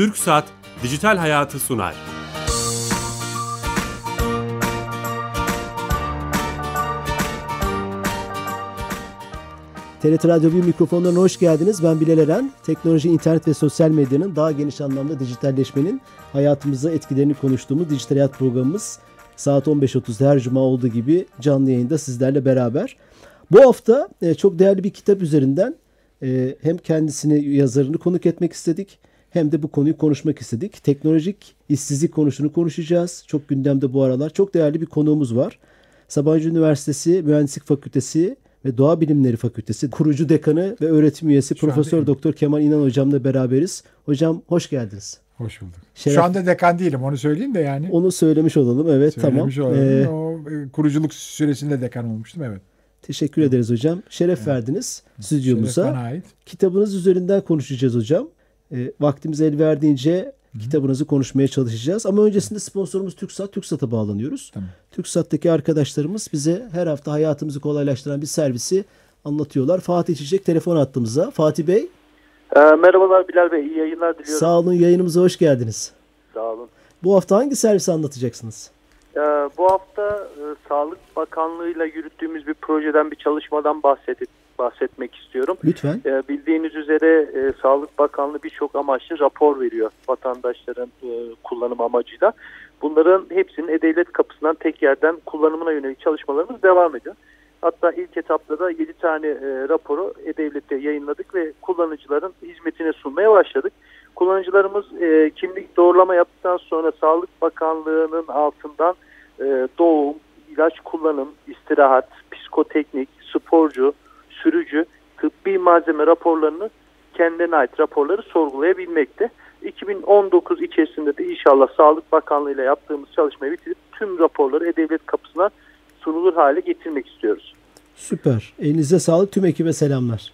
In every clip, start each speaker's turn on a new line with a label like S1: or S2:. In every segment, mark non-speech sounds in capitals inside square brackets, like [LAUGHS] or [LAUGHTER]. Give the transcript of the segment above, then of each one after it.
S1: Türk Saat Dijital Hayatı sunar.
S2: TRT Radyo 1 mikrofonlarına hoş geldiniz. Ben Bilal Eren. Teknoloji, internet ve sosyal medyanın daha geniş anlamda dijitalleşmenin hayatımıza etkilerini konuştuğumuz Dijital Hayat programımız saat 15.30'da her cuma olduğu gibi canlı yayında sizlerle beraber. Bu hafta e, çok değerli bir kitap üzerinden e, hem kendisini yazarını konuk etmek istedik hem de bu konuyu konuşmak istedik. Teknolojik işsizlik konusunu konuşacağız. Çok gündemde bu aralar. Çok değerli bir konuğumuz var. Sabancı Üniversitesi Mühendislik Fakültesi ve Doğa Bilimleri Fakültesi kurucu dekanı ve öğretim üyesi Şu Profesör Doktor Kemal İnan hocamla beraberiz. Hocam hoş geldiniz.
S3: Hoş bulduk. Şeref... Şu anda dekan değilim onu söyleyeyim de yani.
S2: Onu söylemiş olalım evet
S3: söylemiş
S2: tamam.
S3: Olalım. Ee, o e, kuruculuk süresinde dekan olmuştum evet.
S2: Teşekkür ederiz hocam. Şeref evet. verdiniz stüdyomuza. Şeref ait. Kitabınız üzerinden konuşacağız hocam. E, vaktimiz el verdiğince Hı-hı. kitabınızı konuşmaya çalışacağız. Ama öncesinde sponsorumuz TürkSat. TürkSat'a bağlanıyoruz. Tamam. TürkSat'taki arkadaşlarımız bize her hafta hayatımızı kolaylaştıran bir servisi anlatıyorlar. Fatih Çiçek telefon attığımıza. Fatih Bey.
S4: E, merhabalar Bilal Bey. İyi yayınlar diliyorum.
S2: Sağ olun. Yayınımıza hoş geldiniz.
S4: Sağ olun.
S2: Bu hafta hangi servisi anlatacaksınız?
S4: E, bu hafta e, Sağlık Bakanlığı'yla yürüttüğümüz bir projeden, bir çalışmadan bahsedip bahsetmek istiyorum.
S2: Lütfen.
S4: E, bildiğiniz üzere e, Sağlık Bakanlığı birçok amaçlı rapor veriyor vatandaşların e, kullanım amacıyla. Bunların hepsinin E-Devlet kapısından tek yerden kullanımına yönelik çalışmalarımız devam ediyor. Hatta ilk etapta da 7 tane e, raporu E-Devlet'te yayınladık ve kullanıcıların hizmetine sunmaya başladık. Kullanıcılarımız e, kimlik doğrulama yaptıktan sonra Sağlık Bakanlığı'nın altından e, doğum, ilaç kullanım, istirahat, psikoteknik, sporcu, sürücü, tıbbi malzeme raporlarını kendine ait raporları sorgulayabilmekte. 2019 içerisinde de inşallah Sağlık Bakanlığı ile yaptığımız çalışmayı bitirip tüm raporları E-Devlet kapısına sunulur hale getirmek istiyoruz.
S2: Süper. Elinize sağlık. Tüm ekibe selamlar.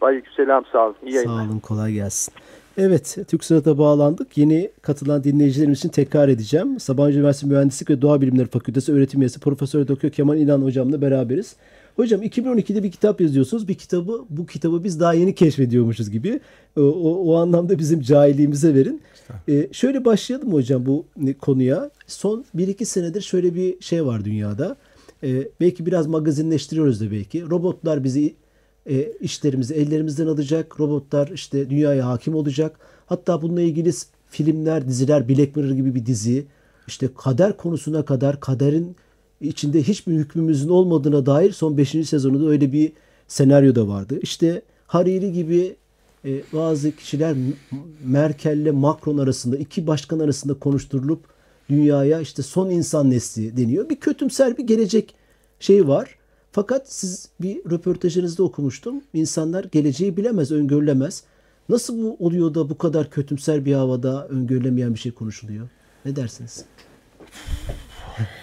S4: Aleykümselam sağ olun. İyi
S2: sağ olun. Kolay gelsin. Evet, TürkSat'a bağlandık. Yeni katılan dinleyicilerimiz için tekrar edeceğim. Sabancı Üniversitesi Mühendislik ve Doğa Bilimleri Fakültesi öğretim üyesi Profesör Doktor Kemal İnan hocamla beraberiz. Hocam 2012'de bir kitap yazıyorsunuz. Bir kitabı bu kitabı biz daha yeni keşfediyormuşuz gibi. O, o, o anlamda bizim cahilliğimize verin. Ee, şöyle başlayalım hocam bu konuya. Son 1-2 senedir şöyle bir şey var dünyada. Ee, belki biraz magazinleştiriyoruz da belki. Robotlar bizi e, işlerimizi ellerimizden alacak. Robotlar işte dünyaya hakim olacak. Hatta bununla ilgili filmler, diziler, Black Mirror gibi bir dizi. işte kader konusuna kadar kaderin içinde hiçbir hükmümüzün olmadığına dair son 5. sezonunda öyle bir senaryo da vardı. İşte Hariri gibi e, bazı kişiler Merkel ile Macron arasında iki başkan arasında konuşturulup dünyaya işte son insan nesli deniyor. Bir kötümser bir gelecek şey var. Fakat siz bir röportajınızda okumuştum. İnsanlar geleceği bilemez, öngörülemez. Nasıl bu oluyor da bu kadar kötümser bir havada öngörülemeyen bir şey konuşuluyor? Ne dersiniz?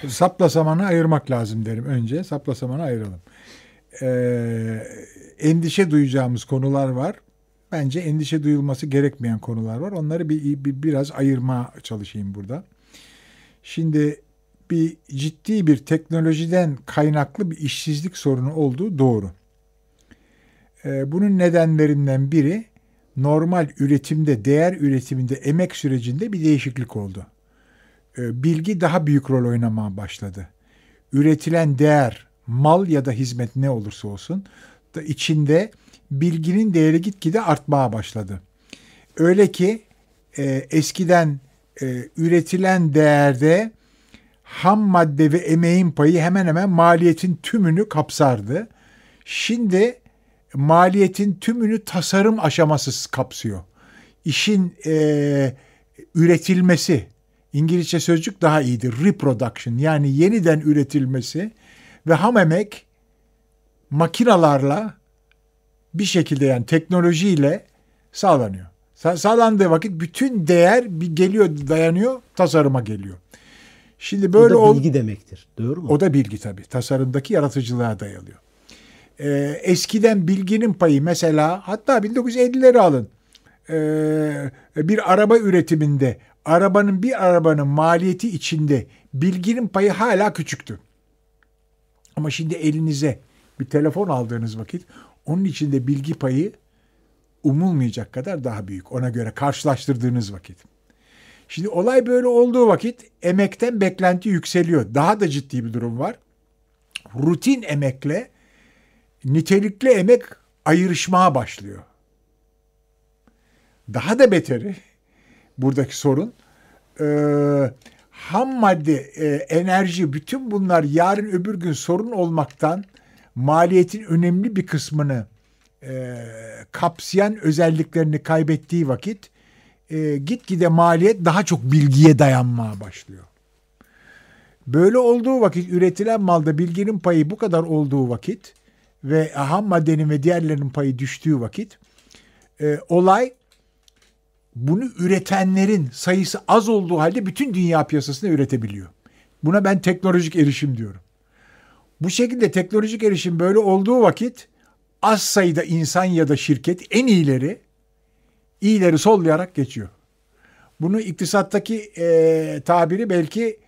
S3: Sapla samanı ayırmak lazım derim önce. Sapla samanı ayıralım. Ee, endişe duyacağımız konular var. Bence endişe duyulması gerekmeyen konular var. Onları bir, bir biraz ayırma çalışayım burada. Şimdi bir ciddi bir teknolojiden kaynaklı bir işsizlik sorunu olduğu doğru. Ee, bunun nedenlerinden biri normal üretimde, değer üretiminde, emek sürecinde bir değişiklik oldu. Ee, bilgi daha büyük rol oynamaya başladı. Üretilen değer, mal ya da hizmet ne olursa olsun da içinde bilginin değeri gitgide artmaya başladı. Öyle ki e, eskiden e, üretilen değerde ham madde ve emeğin payı hemen hemen maliyetin tümünü kapsardı. Şimdi maliyetin tümünü tasarım aşaması kapsıyor. İşin e, üretilmesi, İngilizce sözcük daha iyidir. Reproduction yani yeniden üretilmesi ve ham emek makinalarla bir şekilde yani teknolojiyle sağlanıyor. Sa sağlandığı vakit bütün değer bir geliyor dayanıyor tasarıma geliyor.
S2: Şimdi böyle o da bilgi ol... demektir. Doğru mu?
S3: O da bilgi tabii. Tasarımdaki yaratıcılığa dayalıyor. Ee, eskiden bilginin payı mesela hatta 1950'leri alın. Ee, bir araba üretiminde arabanın bir arabanın maliyeti içinde bilginin payı hala küçüktü. Ama şimdi elinize bir telefon aldığınız vakit onun içinde bilgi payı umulmayacak kadar daha büyük. Ona göre karşılaştırdığınız vakit. Şimdi olay böyle olduğu vakit emekten beklenti yükseliyor. Daha da ciddi bir durum var. Rutin emekle nitelikli emek ayrışmaya başlıyor. Daha da beteri buradaki sorun e, ham madde, e, enerji bütün bunlar yarın öbür gün sorun olmaktan maliyetin önemli bir kısmını e, kapsayan özelliklerini kaybettiği vakit e, gitgide maliyet daha çok bilgiye dayanmaya başlıyor. Böyle olduğu vakit üretilen malda bilginin payı bu kadar olduğu vakit ve ham maddenin ve diğerlerinin payı düştüğü vakit e, olay bunu üretenlerin sayısı az olduğu halde bütün dünya piyasasında üretebiliyor. Buna ben teknolojik erişim diyorum. Bu şekilde teknolojik erişim böyle olduğu vakit az sayıda insan ya da şirket en iyileri iyileri sollayarak geçiyor. Bunu iktisattaki e, tabiri belki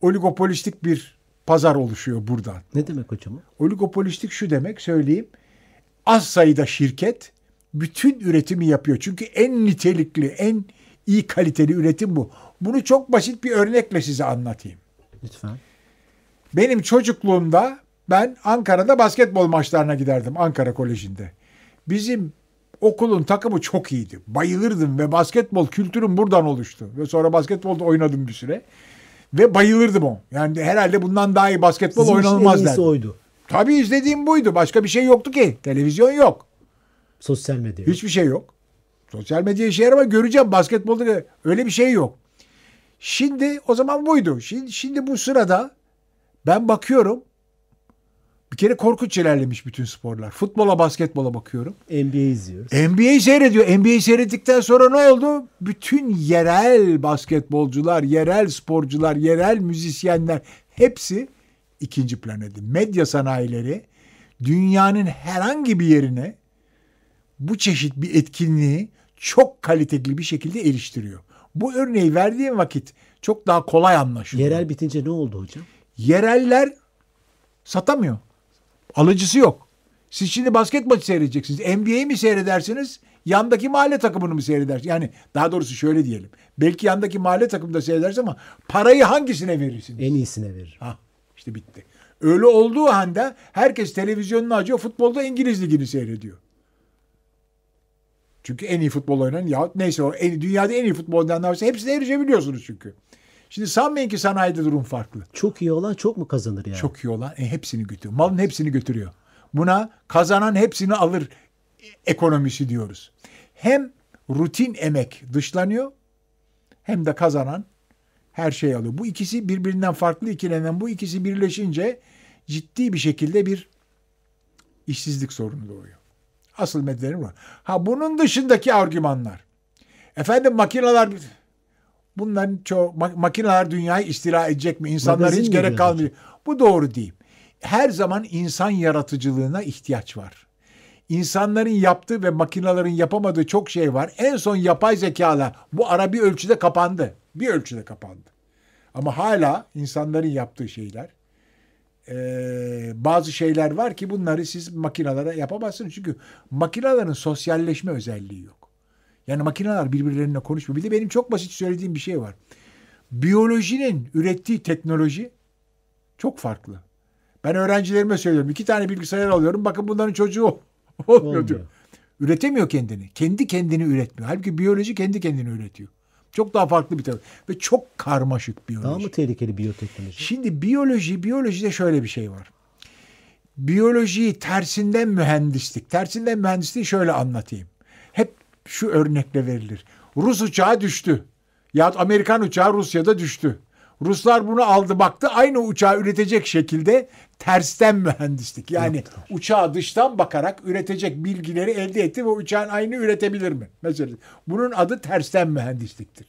S3: oligopolistik bir pazar oluşuyor buradan.
S2: Ne demek hocam?
S3: Oligopolistik şu demek söyleyeyim. Az sayıda şirket bütün üretimi yapıyor. Çünkü en nitelikli, en iyi kaliteli üretim bu. Bunu çok basit bir örnekle size anlatayım.
S2: Lütfen.
S3: Benim çocukluğumda ben Ankara'da basketbol maçlarına giderdim Ankara Koleji'nde. Bizim okulun takımı çok iyiydi. Bayılırdım ve basketbol kültürüm buradan oluştu. Ve sonra basketbolda oynadım bir süre. Ve bayılırdım o. Yani herhalde bundan daha iyi basketbol
S2: Sizin
S3: oynanılmaz derdim.
S2: oydu.
S3: Tabii izlediğim buydu. Başka bir şey yoktu ki. Televizyon yok.
S2: Sosyal medya.
S3: Hiçbir şey yok. Sosyal medya işe yarar ama göreceğim basketbolda öyle bir şey yok. Şimdi o zaman buydu. Şimdi, şimdi bu sırada ben bakıyorum. Bir kere korkunç ilerlemiş bütün sporlar. Futbola, basketbola bakıyorum.
S2: NBA izliyoruz.
S3: NBA seyrediyor. NBA seyrettikten sonra ne oldu? Bütün yerel basketbolcular, yerel sporcular, yerel müzisyenler hepsi ikinci plan edildi. Medya sanayileri dünyanın herhangi bir yerine bu çeşit bir etkinliği çok kaliteli bir şekilde eriştiriyor. Bu örneği verdiğim vakit çok daha kolay anlaşılıyor.
S2: Yerel bitince ne oldu hocam?
S3: Yereller satamıyor. Alıcısı yok. Siz şimdi basket maçı seyredeceksiniz. NBA'yi mi seyredersiniz? Yandaki mahalle takımını mı seyredersiniz? Yani daha doğrusu şöyle diyelim. Belki yandaki mahalle takımı da seyredersiniz ama parayı hangisine verirsiniz?
S2: En iyisine verir.
S3: Ha işte bitti. Öyle olduğu halde herkes televizyonunu açıyor. Futbolda İngiliz ligini seyrediyor. Çünkü en iyi futbol oynayan ya neyse o en, dünyada en iyi futbol oynayanlar varsa hepsine erişebiliyorsunuz çünkü. Şimdi sanmayın ki sanayide durum farklı.
S2: Çok iyi olan çok mu kazanır yani?
S3: Çok iyi olan e, hepsini götürüyor. Malın hepsini götürüyor. Buna kazanan hepsini alır ekonomisi diyoruz. Hem rutin emek dışlanıyor hem de kazanan her şeyi alıyor. Bu ikisi birbirinden farklı ikilenen bu ikisi birleşince ciddi bir şekilde bir işsizlik sorunu doğuyor. Asıl medyelerin var. Ha bunun dışındaki argümanlar. Efendim makineler bunların çoğu makineler dünyayı istila edecek mi? İnsanlar
S2: Magazin
S3: hiç gerek kalmıyor. Bu doğru değil. Her zaman insan yaratıcılığına ihtiyaç var. İnsanların yaptığı ve makinelerin yapamadığı çok şey var. En son yapay zekala bu ara bir ölçüde kapandı. Bir ölçüde kapandı. Ama hala insanların yaptığı şeyler e, bazı şeyler var ki bunları siz makinelere yapamazsınız. Çünkü makinelerin sosyalleşme özelliği yok. Yani makineler birbirlerine konuşmuyor. Bir de benim çok basit söylediğim bir şey var. Biyolojinin ürettiği teknoloji çok farklı. Ben öğrencilerime söylüyorum. iki tane bilgisayar alıyorum. Bakın bunların çocuğu olmuyor, [LAUGHS]
S2: Olmuyor.
S3: diyor. Üretemiyor kendini. Kendi kendini üretmiyor. Halbuki biyoloji kendi kendini üretiyor. Çok daha farklı bir taraf. Ve çok karmaşık biyoloji.
S2: Daha mı tehlikeli biyoteknoloji?
S3: Şimdi biyoloji, biyolojide şöyle bir şey var. Biyolojiyi tersinden mühendislik. Tersinden mühendisliği şöyle anlatayım. Hep şu örnekle verilir. Rus uçağı düştü. Ya Amerikan uçağı Rusya'da düştü. Ruslar bunu aldı baktı aynı uçağı üretecek şekilde tersten mühendislik. Yani
S2: Yaptılar.
S3: uçağı dıştan bakarak üretecek bilgileri elde etti ve uçağın aynı üretebilir mi? Mesela bunun adı tersten mühendisliktir.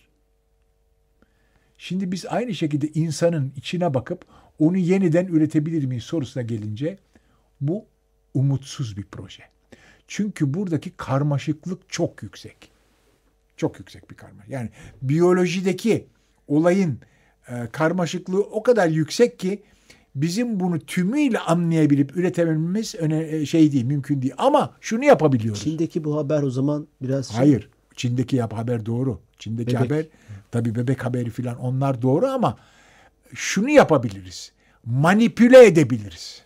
S3: Şimdi biz aynı şekilde insanın içine bakıp onu yeniden üretebilir miyiz sorusuna gelince bu umutsuz bir proje. Çünkü buradaki karmaşıklık çok yüksek. Çok yüksek bir karma. Yani biyolojideki olayın e, karmaşıklığı o kadar yüksek ki bizim bunu tümüyle anlayabilip üretebilmemiz öne, e, şey değil, mümkün değil. Ama şunu yapabiliyoruz.
S2: Çin'deki bu haber o zaman biraz şey,
S3: Hayır. Çin'deki yap haber doğru. Çin'deki
S2: Bebek.
S3: haber tabii bebek haberi falan onlar doğru ama şunu yapabiliriz. Manipüle edebiliriz.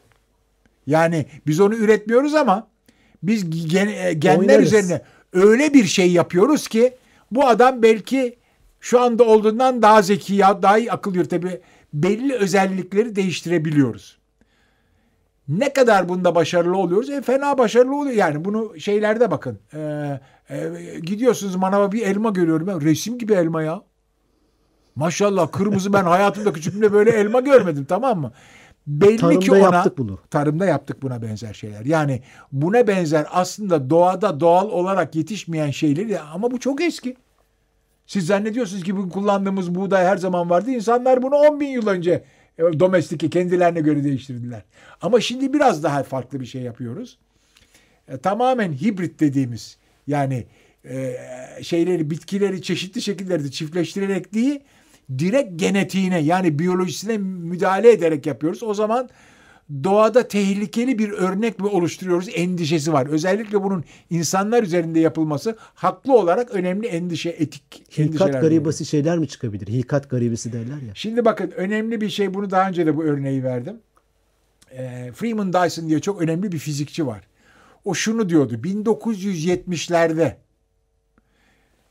S3: Yani biz onu üretmiyoruz ama biz gen- e, genler
S2: Oynarız.
S3: üzerine öyle bir şey yapıyoruz ki bu adam belki şu anda olduğundan daha zeki ya daha iyi akıl yürütebilir. Belli özellikleri değiştirebiliyoruz. Ne kadar bunda başarılı oluyoruz? E, fena başarılı oluyor. Yani bunu şeylerde bakın. E, e, gidiyorsunuz manava bir elma görüyorum. Ben, resim gibi elma ya. Maşallah kırmızı ben hayatımda küçüklüğümde böyle elma görmedim tamam mı? Belli
S2: Tarımda
S3: ki ona
S2: yaptık bunu.
S3: tarımda yaptık buna benzer şeyler. Yani buna benzer aslında doğada doğal olarak yetişmeyen şeyleri ama bu çok eski. Siz zannediyorsunuz ki kullandığımız buğday her zaman vardı. İnsanlar bunu 10 bin yıl önce e, domestike kendilerine göre değiştirdiler. Ama şimdi biraz daha farklı bir şey yapıyoruz. E, tamamen hibrit dediğimiz yani e, şeyleri bitkileri çeşitli şekillerde çiftleştirerek değil direkt genetiğine yani biyolojisine müdahale ederek yapıyoruz. O zaman doğada tehlikeli bir örnek mi oluşturuyoruz endişesi var. Özellikle bunun insanlar üzerinde yapılması haklı olarak önemli endişe, etik.
S2: Hilkat garibası şeyler mi çıkabilir? Hilkat garibesi derler ya.
S3: Şimdi bakın önemli bir şey bunu daha önce de bu örneği verdim. Ee, Freeman Dyson diye çok önemli bir fizikçi var. O şunu diyordu 1970'lerde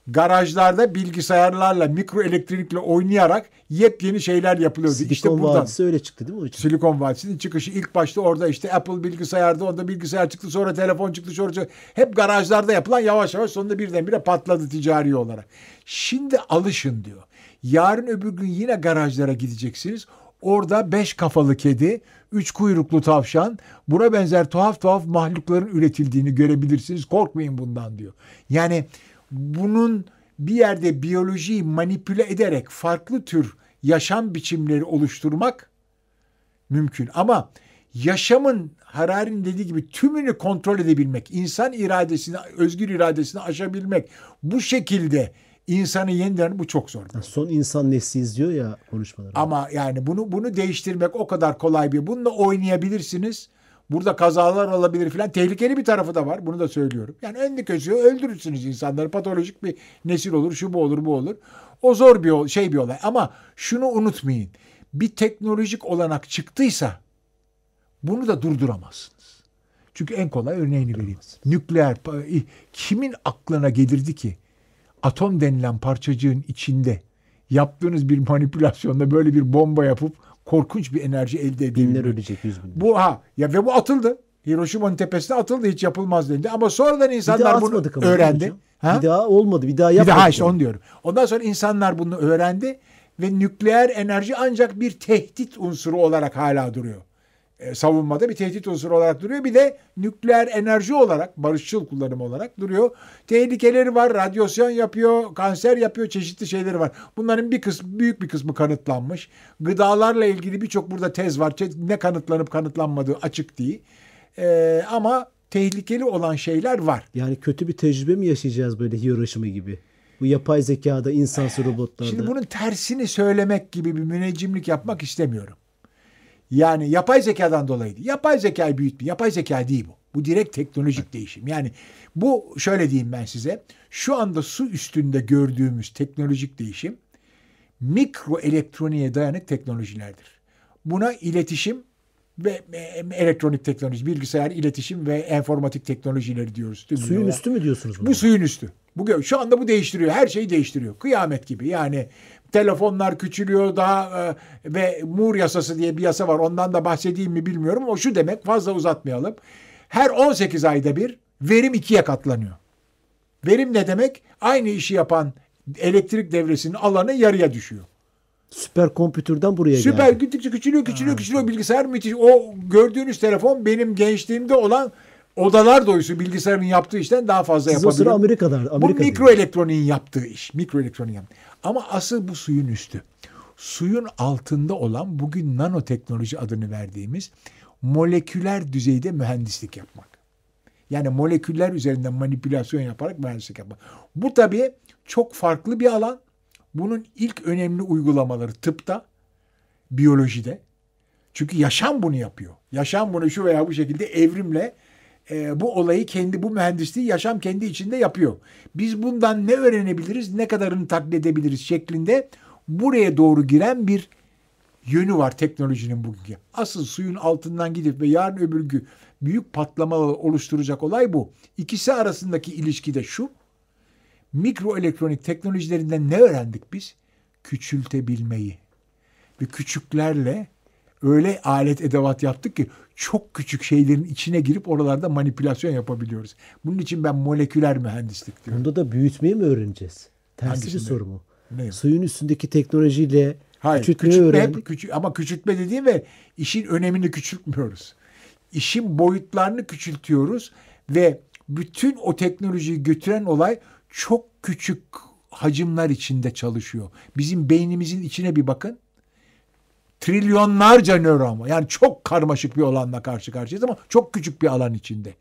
S3: garajlarda bilgisayarlarla mikro elektrikle oynayarak yepyeni şeyler yapılıyordu.
S2: Silikon
S3: işte buradan.
S2: Vadisi öyle çıktı değil mi? o için?
S3: Silikon Vadisi'nin çıkışı ilk başta orada işte Apple bilgisayarda onda bilgisayar çıktı sonra telefon çıktı sonra hep garajlarda yapılan yavaş yavaş sonunda birdenbire patladı ticari olarak. Şimdi alışın diyor. Yarın öbür gün yine garajlara gideceksiniz. Orada beş kafalı kedi, üç kuyruklu tavşan, buna benzer tuhaf tuhaf mahlukların üretildiğini görebilirsiniz. Korkmayın bundan diyor. Yani bunun bir yerde biyolojiyi manipüle ederek farklı tür yaşam biçimleri oluşturmak mümkün. Ama yaşamın Harari'nin dediği gibi tümünü kontrol edebilmek, insan iradesini, özgür iradesini aşabilmek, bu şekilde insanı yeniden bu çok zor.
S2: Son insan nesliyiz diyor ya konuşmaları.
S3: Ama yani bunu bunu değiştirmek o kadar kolay bir. Bununla oynayabilirsiniz. Burada kazalar olabilir filan. Tehlikeli bir tarafı da var. Bunu da söylüyorum. Yani önlü közü öldürürsünüz insanları. Patolojik bir nesil olur. Şu bu olur bu olur. O zor bir şey bir olay. Ama şunu unutmayın. Bir teknolojik olanak çıktıysa bunu da durduramazsınız. Çünkü en kolay örneğini vereyim. Nükleer kimin aklına gelirdi ki atom denilen parçacığın içinde yaptığınız bir manipülasyonda böyle bir bomba yapıp korkunç bir enerji elde edebilmek.
S2: Binler ölecek yüz binler.
S3: Bu ha ya ve bu atıldı. Hiroşima'nın tepesine atıldı hiç yapılmaz dedi. Ama sonradan
S2: bir
S3: insanlar bunu
S2: ama.
S3: öğrendi. Ha?
S2: Bir daha olmadı. Bir daha
S3: Bir
S2: yapmadık.
S3: daha işte
S2: onu
S3: diyorum. Ondan sonra insanlar bunu öğrendi ve nükleer enerji ancak bir tehdit unsuru olarak hala duruyor. E, savunmada bir tehdit unsuru olarak duruyor. Bir de nükleer enerji olarak, barışçıl kullanım olarak duruyor. Tehlikeleri var, radyasyon yapıyor, kanser yapıyor, çeşitli şeyleri var. Bunların bir kısmı, büyük bir kısmı kanıtlanmış. Gıdalarla ilgili birçok burada tez var. Ne kanıtlanıp kanıtlanmadığı açık değil. E, ama tehlikeli olan şeyler var.
S2: Yani kötü bir tecrübe mi yaşayacağız böyle Hiroşima gibi? Bu yapay zekada, insansı robotlarda.
S3: Şimdi bunun tersini söylemek gibi bir müneccimlik yapmak istemiyorum. Yani yapay zekadan dolayı değil. Yapay zekayı büyütme. Yapay zeka değil bu. Bu direkt teknolojik değişim. Yani bu şöyle diyeyim ben size. Şu anda su üstünde gördüğümüz teknolojik değişim mikro elektroniğe dayanık teknolojilerdir. Buna iletişim ve e, elektronik teknoloji, bilgisayar, iletişim ve enformatik teknolojileri diyoruz. Tüm
S2: Suyun üstü mü diyorsunuz bunu?
S3: Bu suyun üstü. Bu şu anda bu değiştiriyor. Her şeyi değiştiriyor. Kıyamet gibi. Yani telefonlar küçülüyor daha e, ve Moore yasası diye bir yasa var. Ondan da bahsedeyim mi bilmiyorum. O şu demek fazla uzatmayalım. Her 18 ayda bir verim ikiye katlanıyor. Verim ne demek? Aynı işi yapan elektrik devresinin alanı yarıya düşüyor.
S2: Süper kompütürden buraya
S3: Süper
S2: geldi.
S3: gittikçe küçülüyor küçülüyor küçülüyor bilgisayar müthiş. O gördüğünüz telefon benim gençliğimde olan odalar doyusu bilgisayarın yaptığı işten daha fazla
S2: Siz o sıra. Amerika'da.
S3: Bu
S2: Amerika'da.
S3: mikro elektroniğin yaptığı iş. Mikro elektroniğin yaptığı. Ama asıl bu suyun üstü. Suyun altında olan bugün nanoteknoloji adını verdiğimiz moleküler düzeyde mühendislik yapmak. Yani moleküller üzerinden manipülasyon yaparak mühendislik yapmak. Bu tabii çok farklı bir alan. Bunun ilk önemli uygulamaları tıpta, biyolojide. Çünkü yaşam bunu yapıyor. Yaşam bunu şu veya bu şekilde evrimle e, bu olayı kendi bu mühendisliği yaşam kendi içinde yapıyor. Biz bundan ne öğrenebiliriz, ne kadarını taklit edebiliriz şeklinde buraya doğru giren bir yönü var teknolojinin bugünkü. Asıl suyun altından gidip ve yarın öbür gün büyük patlamalar oluşturacak olay bu. İkisi arasındaki ilişki de şu. Mikroelektronik teknolojilerinden ne öğrendik biz? Küçültebilmeyi. Ve küçüklerle öyle alet edevat yaptık ki çok küçük şeylerin içine girip oralarda manipülasyon yapabiliyoruz. Bunun için ben moleküler mühendislik diyorum.
S2: Bunda da büyütmeyi mi öğreneceğiz? Tersi bir
S3: Hangisinde?
S2: soru mu?
S3: Ne?
S2: Suyun üstündeki teknolojiyle
S3: Hayır,
S2: küçültmeyi
S3: küçültme
S2: öğrendik.
S3: hep küçük ama küçültme dediğim ve işin önemini küçültmüyoruz. İşin boyutlarını küçültüyoruz ve bütün o teknolojiyi götüren olay çok küçük hacimler içinde çalışıyor. Bizim beynimizin içine bir bakın. Trilyonlarca nöron var. Yani çok karmaşık bir alanla karşı karşıyayız ama çok küçük bir alan içinde.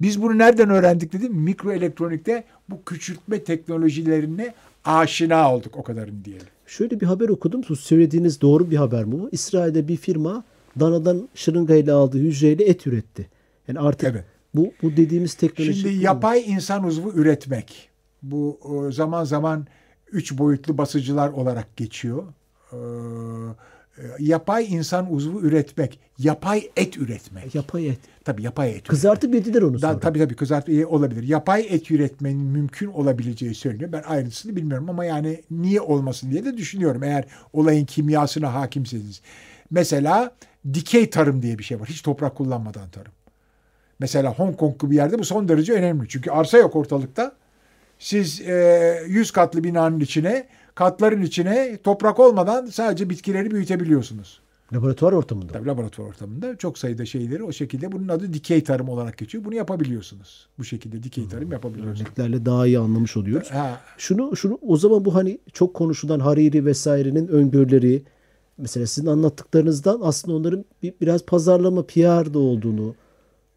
S3: Biz bunu nereden öğrendik dedim? Mikroelektronikte bu küçültme teknolojilerine aşina olduk o kadarını diyelim.
S2: Şöyle bir haber okudum. Bu söylediğiniz doğru bir haber mi? İsrail'de bir firma danadan şırıngayla aldığı hücreyle et üretti. Yani artık
S3: Evet.
S2: bu bu dediğimiz teknoloji
S3: Şimdi yapay insan uzvu üretmek bu e, zaman zaman üç boyutlu basıcılar olarak geçiyor. Ee, yapay insan uzvu üretmek, yapay et üretmek.
S2: yapay et.
S3: Tabii yapay et.
S2: Kızartıp yediler onu
S3: Da,
S2: sonra.
S3: tabii tabii kızartma iyi olabilir. Yapay et üretmenin mümkün olabileceği söyleniyor. Ben ayrıntısını bilmiyorum ama yani niye olmasın diye de düşünüyorum. Eğer olayın kimyasına hakimseniz. Mesela dikey tarım diye bir şey var. Hiç toprak kullanmadan tarım. Mesela Hong Kong gibi bir yerde bu son derece önemli. Çünkü arsa yok ortalıkta. Siz e, 100 katlı binanın içine, katların içine toprak olmadan sadece bitkileri büyütebiliyorsunuz.
S2: Laboratuvar ortamında.
S3: Tabii laboratuvar ortamında çok sayıda şeyleri o şekilde bunun adı dikey tarım olarak geçiyor. Bunu yapabiliyorsunuz. Bu şekilde dikey tarım yapabiliyorsunuz.
S2: Örneklerle daha iyi anlamış oluyoruz.
S3: Ha,
S2: Şunu şunu o zaman bu hani çok konuşulan Hariri vesairenin öngörüleri mesela sizin anlattıklarınızdan aslında onların bir, biraz pazarlama PR da olduğunu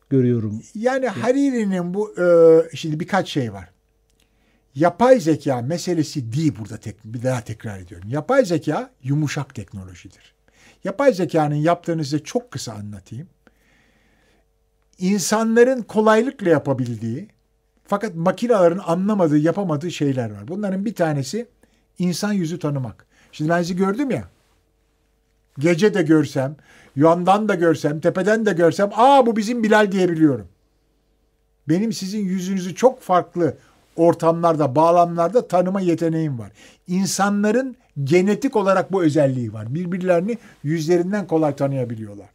S2: görüyorum.
S3: yani Hariri'nin bu e, şimdi birkaç şey var. Yapay zeka meselesi değil burada tek, bir daha tekrar ediyorum. Yapay zeka yumuşak teknolojidir. Yapay zekanın yaptığını çok kısa anlatayım. İnsanların kolaylıkla yapabildiği fakat makinelerin anlamadığı, yapamadığı şeyler var. Bunların bir tanesi insan yüzü tanımak. Şimdi ben sizi gördüm ya. Gece de görsem, yandan da görsem, tepeden de görsem, aa bu bizim Bilal diyebiliyorum. Benim sizin yüzünüzü çok farklı ortamlarda, bağlamlarda tanıma yeteneğim var. İnsanların genetik olarak bu özelliği var. Birbirlerini yüzlerinden kolay tanıyabiliyorlar.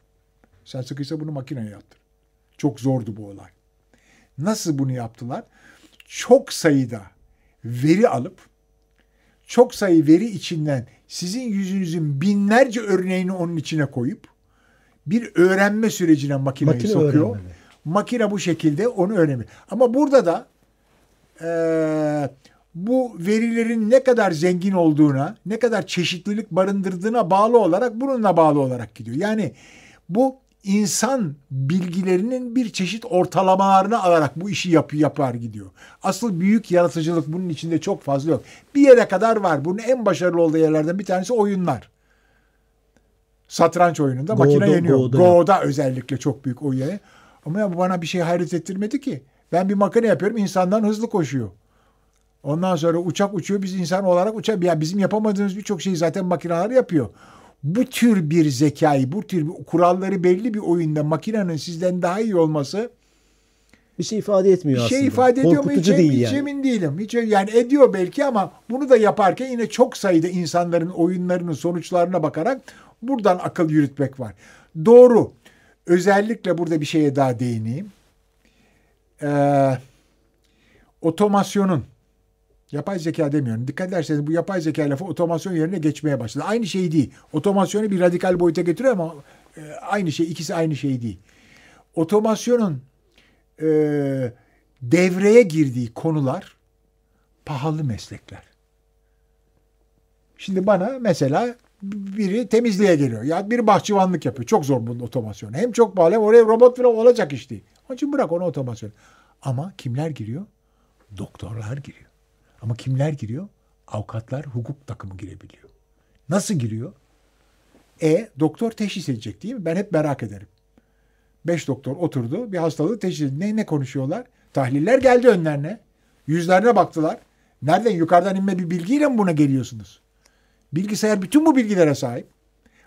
S3: Sen sıkıysa bunu makineye yaptır. Çok zordu bu olay. Nasıl bunu yaptılar? Çok sayıda veri alıp çok sayı veri içinden sizin yüzünüzün binlerce örneğini onun içine koyup bir öğrenme sürecine makineyi
S2: Makine
S3: sokuyor.
S2: öğrenmeli.
S3: Makine bu şekilde onu öğrenir. Ama burada da eee, bu verilerin ne kadar zengin olduğuna, ne kadar çeşitlilik barındırdığına bağlı olarak bununla bağlı olarak gidiyor. Yani bu insan bilgilerinin bir çeşit ortalamalarını alarak bu işi yap, yapar gidiyor. Asıl büyük yaratıcılık bunun içinde çok fazla yok. Bir yere kadar var. Bunun en başarılı olduğu yerlerden bir tanesi oyunlar. Satranç oyununda
S2: Go'da-
S3: makine yeniyor.
S2: Go'da
S3: Go'da, özellikle çok büyük oyun. yani. Ama ya bu bana bir şey hayret ettirmedi ki. Ben bir makine yapıyorum insandan hızlı koşuyor. Ondan sonra uçak uçuyor biz insan olarak uçak. Ya bizim yapamadığımız birçok şeyi zaten makineler yapıyor. Bu tür bir zekayı, bu tür bir kuralları belli bir oyunda makinenin sizden daha iyi olması
S2: Bir şey ifade etmiyor
S3: bir
S2: aslında.
S3: şey ifade ediyor mu hiç,
S2: Korkutucu değil
S3: hiç
S2: yani.
S3: emin değilim. Hiç, yani ediyor belki ama bunu da yaparken yine çok sayıda insanların oyunlarının sonuçlarına bakarak buradan akıl yürütmek var. Doğru. Özellikle burada bir şeye daha değineyim. Ee, otomasyonun Yapay zeka demiyorum. Dikkat ederseniz bu yapay zeka lafı otomasyon yerine geçmeye başladı. Aynı şey değil. Otomasyonu bir radikal boyuta getiriyor ama e, aynı şey. ikisi aynı şey değil. Otomasyonun e, devreye girdiği konular pahalı meslekler. Şimdi bana mesela biri temizliğe geliyor. Ya bir bahçıvanlık yapıyor. Çok zor bunun otomasyonu. Hem çok pahalı hem oraya robot falan olacak iş değil. Onun için bırak onu otomasyon. Ama kimler giriyor? Doktorlar giriyor. Ama kimler giriyor? Avukatlar, hukuk takımı girebiliyor. Nasıl giriyor? E doktor teşhis edecek değil mi? Ben hep merak ederim. Beş doktor oturdu bir hastalığı teşhis edildi. Ne, ne konuşuyorlar? Tahliller geldi önlerine. Yüzlerine baktılar. Nereden yukarıdan inme bir bilgiyle mi buna geliyorsunuz? Bilgisayar bütün bu bilgilere sahip.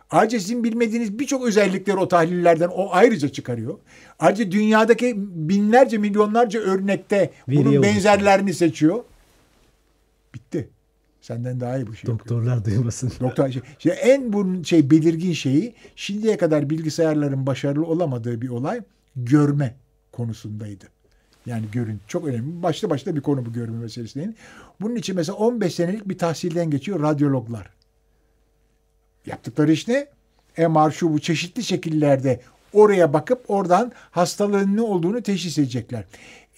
S3: Ayrıca sizin bilmediğiniz birçok özellikleri o tahlillerden o ayrıca çıkarıyor. Ayrıca dünyadaki binlerce milyonlarca örnekte
S2: Veriye
S3: bunun benzerlerini seçiyor. Bitti. Senden daha iyi bu şey yapıyor.
S2: Doktorlar duymasın.
S3: Doktor şey, şey, en bunun şey belirgin şeyi şimdiye kadar bilgisayarların başarılı olamadığı bir olay görme konusundaydı. Yani görün çok önemli. Başlı başta bir konu bu görme meselesi değil. Bunun için mesela 15 senelik bir tahsilden geçiyor radyologlar. Yaptıkları iş ne? MR şu bu çeşitli şekillerde oraya bakıp oradan hastalığın ne olduğunu teşhis edecekler.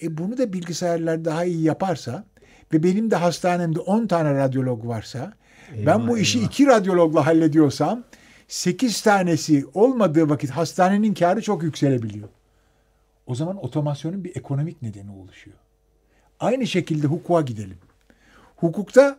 S3: E bunu da bilgisayarlar daha iyi yaparsa ve benim de hastanemde 10 tane radyolog varsa ben
S2: Eyvah,
S3: bu işi
S2: eyvah.
S3: iki radyologla hallediyorsam 8 tanesi olmadığı vakit hastanenin karı çok yükselebiliyor. O zaman otomasyonun bir ekonomik nedeni oluşuyor. Aynı şekilde hukuka gidelim. Hukukta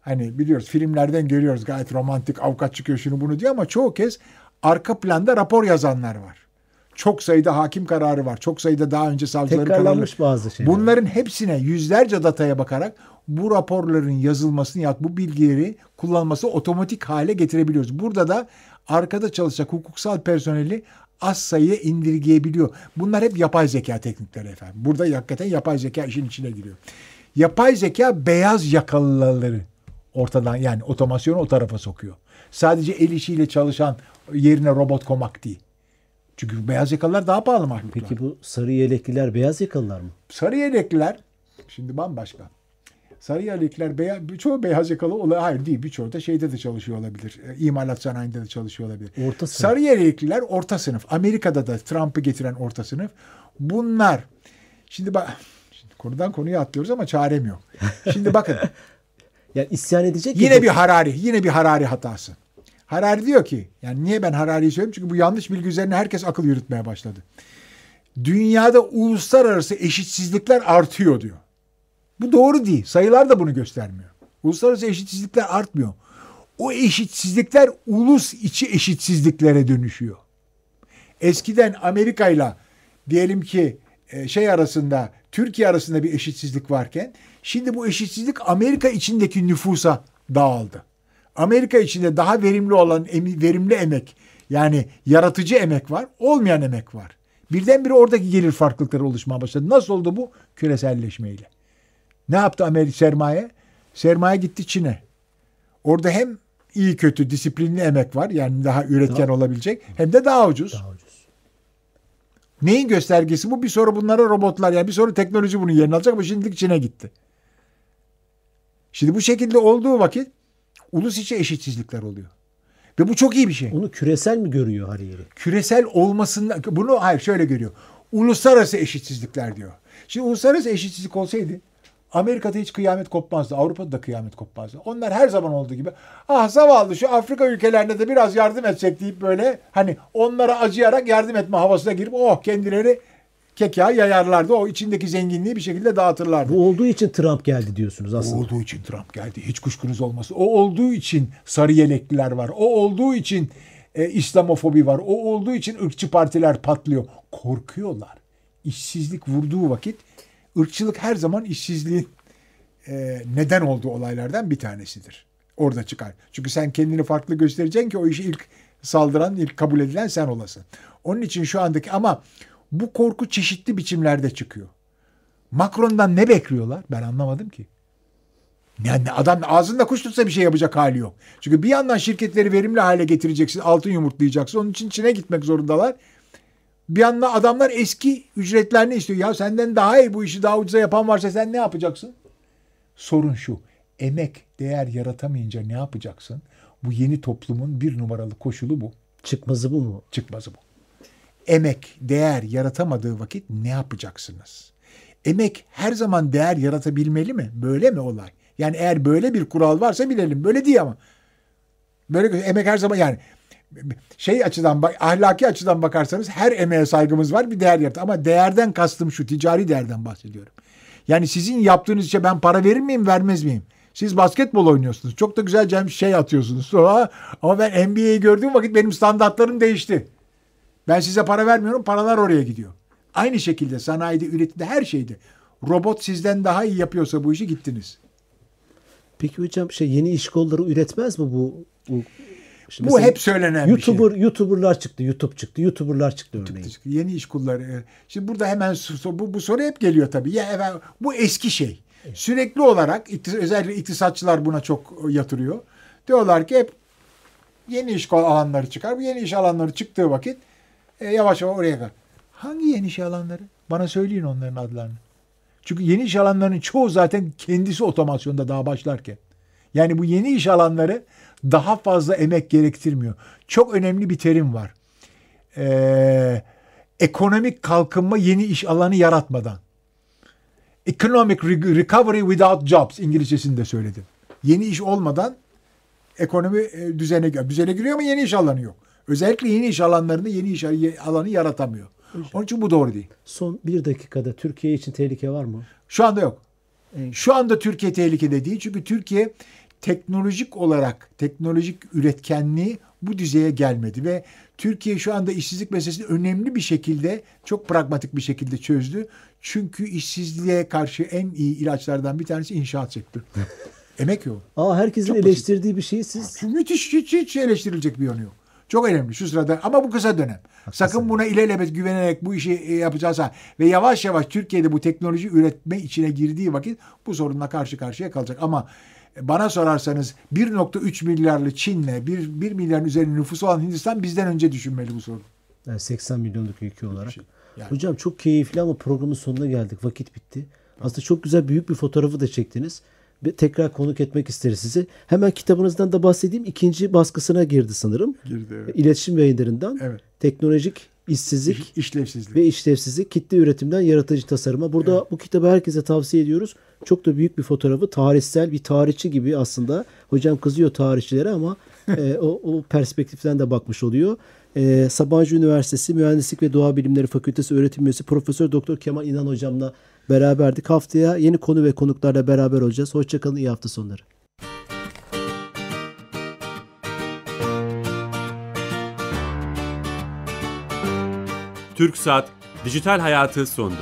S3: hani biliyoruz filmlerden görüyoruz gayet romantik avukat çıkıyor şunu bunu diyor ama çoğu kez arka planda rapor yazanlar var. Çok sayıda hakim kararı var. Çok sayıda daha önce savcıların.
S2: Tekrarlanmış bazı şeyler.
S3: Bunların hepsine yüzlerce dataya bakarak bu raporların yazılmasını ya bu bilgileri kullanması otomatik hale getirebiliyoruz. Burada da arkada çalışacak hukuksal personeli az sayıya indirgeyebiliyor. Bunlar hep yapay zeka teknikleri efendim. Burada hakikaten yapay zeka işin içine giriyor. Yapay zeka beyaz yakalıları ortadan yani otomasyonu o tarafa sokuyor. Sadece el işiyle çalışan yerine robot komak değil. Çünkü beyaz yakalılar daha pahalı mahluklar.
S2: Peki bu sarı yelekliler beyaz yakalılar mı?
S3: Sarı yelekliler şimdi bambaşka. Sarı yelekliler beyaz, çoğu beyaz yakalı olay hayır değil birçoğu da şeyde de çalışıyor olabilir. E, İmalat sanayinde de çalışıyor olabilir.
S2: Orta sınıf.
S3: Sarı yelekliler orta sınıf. Amerika'da da Trump'ı getiren orta sınıf. Bunlar şimdi bak şimdi konudan konuya atlıyoruz ama çarem yok. Şimdi bakın [LAUGHS]
S2: Yani isyan edecek
S3: Yine
S2: ya-
S3: bir Harari, yine bir Harari hatası. Harari diyor ki, yani niye ben Harari'yi söylüyorum? Çünkü bu yanlış bilgi üzerine herkes akıl yürütmeye başladı. Dünyada uluslararası eşitsizlikler artıyor diyor. Bu doğru değil. Sayılar da bunu göstermiyor. Uluslararası eşitsizlikler artmıyor. O eşitsizlikler ulus içi eşitsizliklere dönüşüyor. Eskiden Amerika ile diyelim ki şey arasında Türkiye arasında bir eşitsizlik varken şimdi bu eşitsizlik Amerika içindeki nüfusa dağıldı. Amerika içinde daha verimli olan verimli emek yani yaratıcı emek var, olmayan emek var. Birdenbire oradaki gelir farklılıkları oluşmaya başladı. Nasıl oldu bu? Küreselleşmeyle. Ne yaptı Amerika sermaye? Sermaye gitti Çin'e. Orada hem iyi kötü disiplinli emek var yani daha üretken olabilecek hem de daha ucuz.
S2: Daha ucuz.
S3: Neyin göstergesi bu? Bir sonra bunlara robotlar yani bir sonra teknoloji bunun yerini alacak ama şimdilik Çin'e gitti. Şimdi bu şekilde olduğu vakit ulus içi eşitsizlikler oluyor. Ve bu çok iyi bir şey.
S2: Onu küresel mi görüyor Hariri?
S3: Küresel olmasında bunu hayır şöyle görüyor. Uluslararası eşitsizlikler diyor. Şimdi uluslararası eşitsizlik olsaydı Amerika'da hiç kıyamet kopmazdı. Avrupa'da da kıyamet kopmazdı. Onlar her zaman olduğu gibi ah zavallı şu Afrika ülkelerine de biraz yardım etsek deyip böyle hani onlara acıyarak yardım etme havasına girip oh kendileri keka yayarlardı. O içindeki zenginliği bir şekilde dağıtırlardı.
S2: Bu olduğu için Trump geldi diyorsunuz aslında.
S3: olduğu için Trump geldi. Hiç kuşkunuz olmasın. O olduğu için sarı yelekliler var. O olduğu için e, İslamofobi var. O olduğu için ırkçı partiler patlıyor. Korkuyorlar. İşsizlik vurduğu vakit ırkçılık her zaman işsizliğin e, neden olduğu olaylardan bir tanesidir. Orada çıkar. Çünkü sen kendini farklı göstereceksin ki o işi ilk saldıran, ilk kabul edilen sen olasın. Onun için şu andaki ama bu korku çeşitli biçimlerde çıkıyor. Macron'dan ne bekliyorlar? Ben anlamadım ki. Yani adam ağzında kuş tutsa bir şey yapacak hali yok. Çünkü bir yandan şirketleri verimli hale getireceksin, altın yumurtlayacaksın. Onun için Çin'e gitmek zorundalar. Bir yandan adamlar eski ücretlerini istiyor. Ya senden daha iyi bu işi daha ucuza yapan varsa sen ne yapacaksın? Sorun şu. Emek değer yaratamayınca ne yapacaksın? Bu yeni toplumun bir numaralı koşulu bu.
S2: Çıkmazı bu mu?
S3: Çıkmazı bu. Emek değer yaratamadığı vakit ne yapacaksınız? Emek her zaman değer yaratabilmeli mi? Böyle mi olay? Yani eğer böyle bir kural varsa bilelim. Böyle değil ama. Böyle emek her zaman yani şey açıdan bak ahlaki açıdan bakarsanız her emeğe saygımız var bir değer yarat. Ama değerden kastım şu ticari değerden bahsediyorum. Yani sizin yaptığınız işe ben para verir miyim vermez miyim? Siz basketbol oynuyorsunuz. Çok da güzel şey atıyorsunuz. [LAUGHS] Sonra, ama ben NBA'yi gördüğüm vakit benim standartlarım değişti. Ben size para vermiyorum. Paralar oraya gidiyor. Aynı şekilde sanayide, üretimde, her şeyde. Robot sizden daha iyi yapıyorsa bu işi gittiniz.
S2: Peki hocam şey yeni iş kolları üretmez mi bu? Bu,
S3: işte bu hep söylenen
S2: YouTuber,
S3: bir şey.
S2: YouTuber'lar çıktı, YouTube çıktı, YouTuber'lar çıktı örneğin. Çıktı,
S3: yeni iş kolları. Şimdi burada hemen bu, bu soru hep geliyor tabii. Ya efendim, bu eski şey. Sürekli olarak özellikle iktisatçılar buna çok yatırıyor. Diyorlar ki hep yeni iş alanları çıkar. Bu yeni iş alanları çıktığı vakit e, yavaş yavaş oraya kadar. Hangi yeni iş alanları? Bana söyleyin onların adlarını. Çünkü yeni iş alanlarının çoğu zaten kendisi otomasyonda daha başlarken. Yani bu yeni iş alanları daha fazla emek gerektirmiyor. Çok önemli bir terim var. Ee, ekonomik kalkınma yeni iş alanı yaratmadan. Economic recovery without jobs İngilizcesinde söyledim. Yeni iş olmadan ekonomi e, düzene, düzene giriyor ama yeni iş alanı yok. Özellikle yeni iş alanlarında yeni iş alanı yaratamıyor. Onun için bu doğru değil.
S2: Son bir dakikada Türkiye için tehlike var mı?
S3: Şu anda yok. Evet. Şu anda Türkiye tehlikede değil. Çünkü Türkiye teknolojik olarak teknolojik üretkenliği bu düzeye gelmedi ve Türkiye şu anda işsizlik meselesini önemli bir şekilde çok pragmatik bir şekilde çözdü. Çünkü işsizliğe karşı en iyi ilaçlardan bir tanesi inşaat sektörü. Emek yok.
S2: Aa herkesin çok eleştirdiği basit. bir şey siz.
S3: Müthiş hiç, hiç eleştirilecek bir yanı yok. Çok önemli şu sırada ama bu kısa dönem. Haklısın. Sakın buna ilelebet güvenerek bu işi e, yapacağız. Ve yavaş yavaş Türkiye'de bu teknoloji üretme içine girdiği vakit bu sorunla karşı karşıya kalacak. Ama bana sorarsanız 1.3 milyarlı Çin'le 1, 1 milyarın üzerinde nüfusu olan Hindistan bizden önce düşünmeli bu sorun.
S2: Yani 80 milyonluk ülke olarak. Yani. Hocam çok keyifli ama programın sonuna geldik. Vakit bitti. Aslında çok güzel büyük bir fotoğrafı da çektiniz tekrar konuk etmek isteriz sizi. Hemen kitabınızdan da bahsedeyim. İkinci baskısına girdi sanırım.
S3: Girdi evet.
S2: İletişim yayınlarından. Evet. Teknolojik işsizlik İş,
S3: işlevsizlik
S2: ve işlevsizlik kitle üretimden yaratıcı tasarıma. Burada evet. bu kitabı herkese tavsiye ediyoruz. Çok da büyük bir fotoğrafı tarihsel bir tarihçi gibi aslında. Hocam kızıyor tarihçilere ama [LAUGHS] e, o, o perspektiften de bakmış oluyor. E, Sabancı Üniversitesi Mühendislik ve Doğa Bilimleri Fakültesi öğretim üyesi Profesör Doktor Kemal İnan hocamla beraberdik. Haftaya yeni konu ve konuklarla beraber olacağız. Hoşçakalın, iyi hafta sonları.
S1: Türk Saat Dijital Hayatı sondu.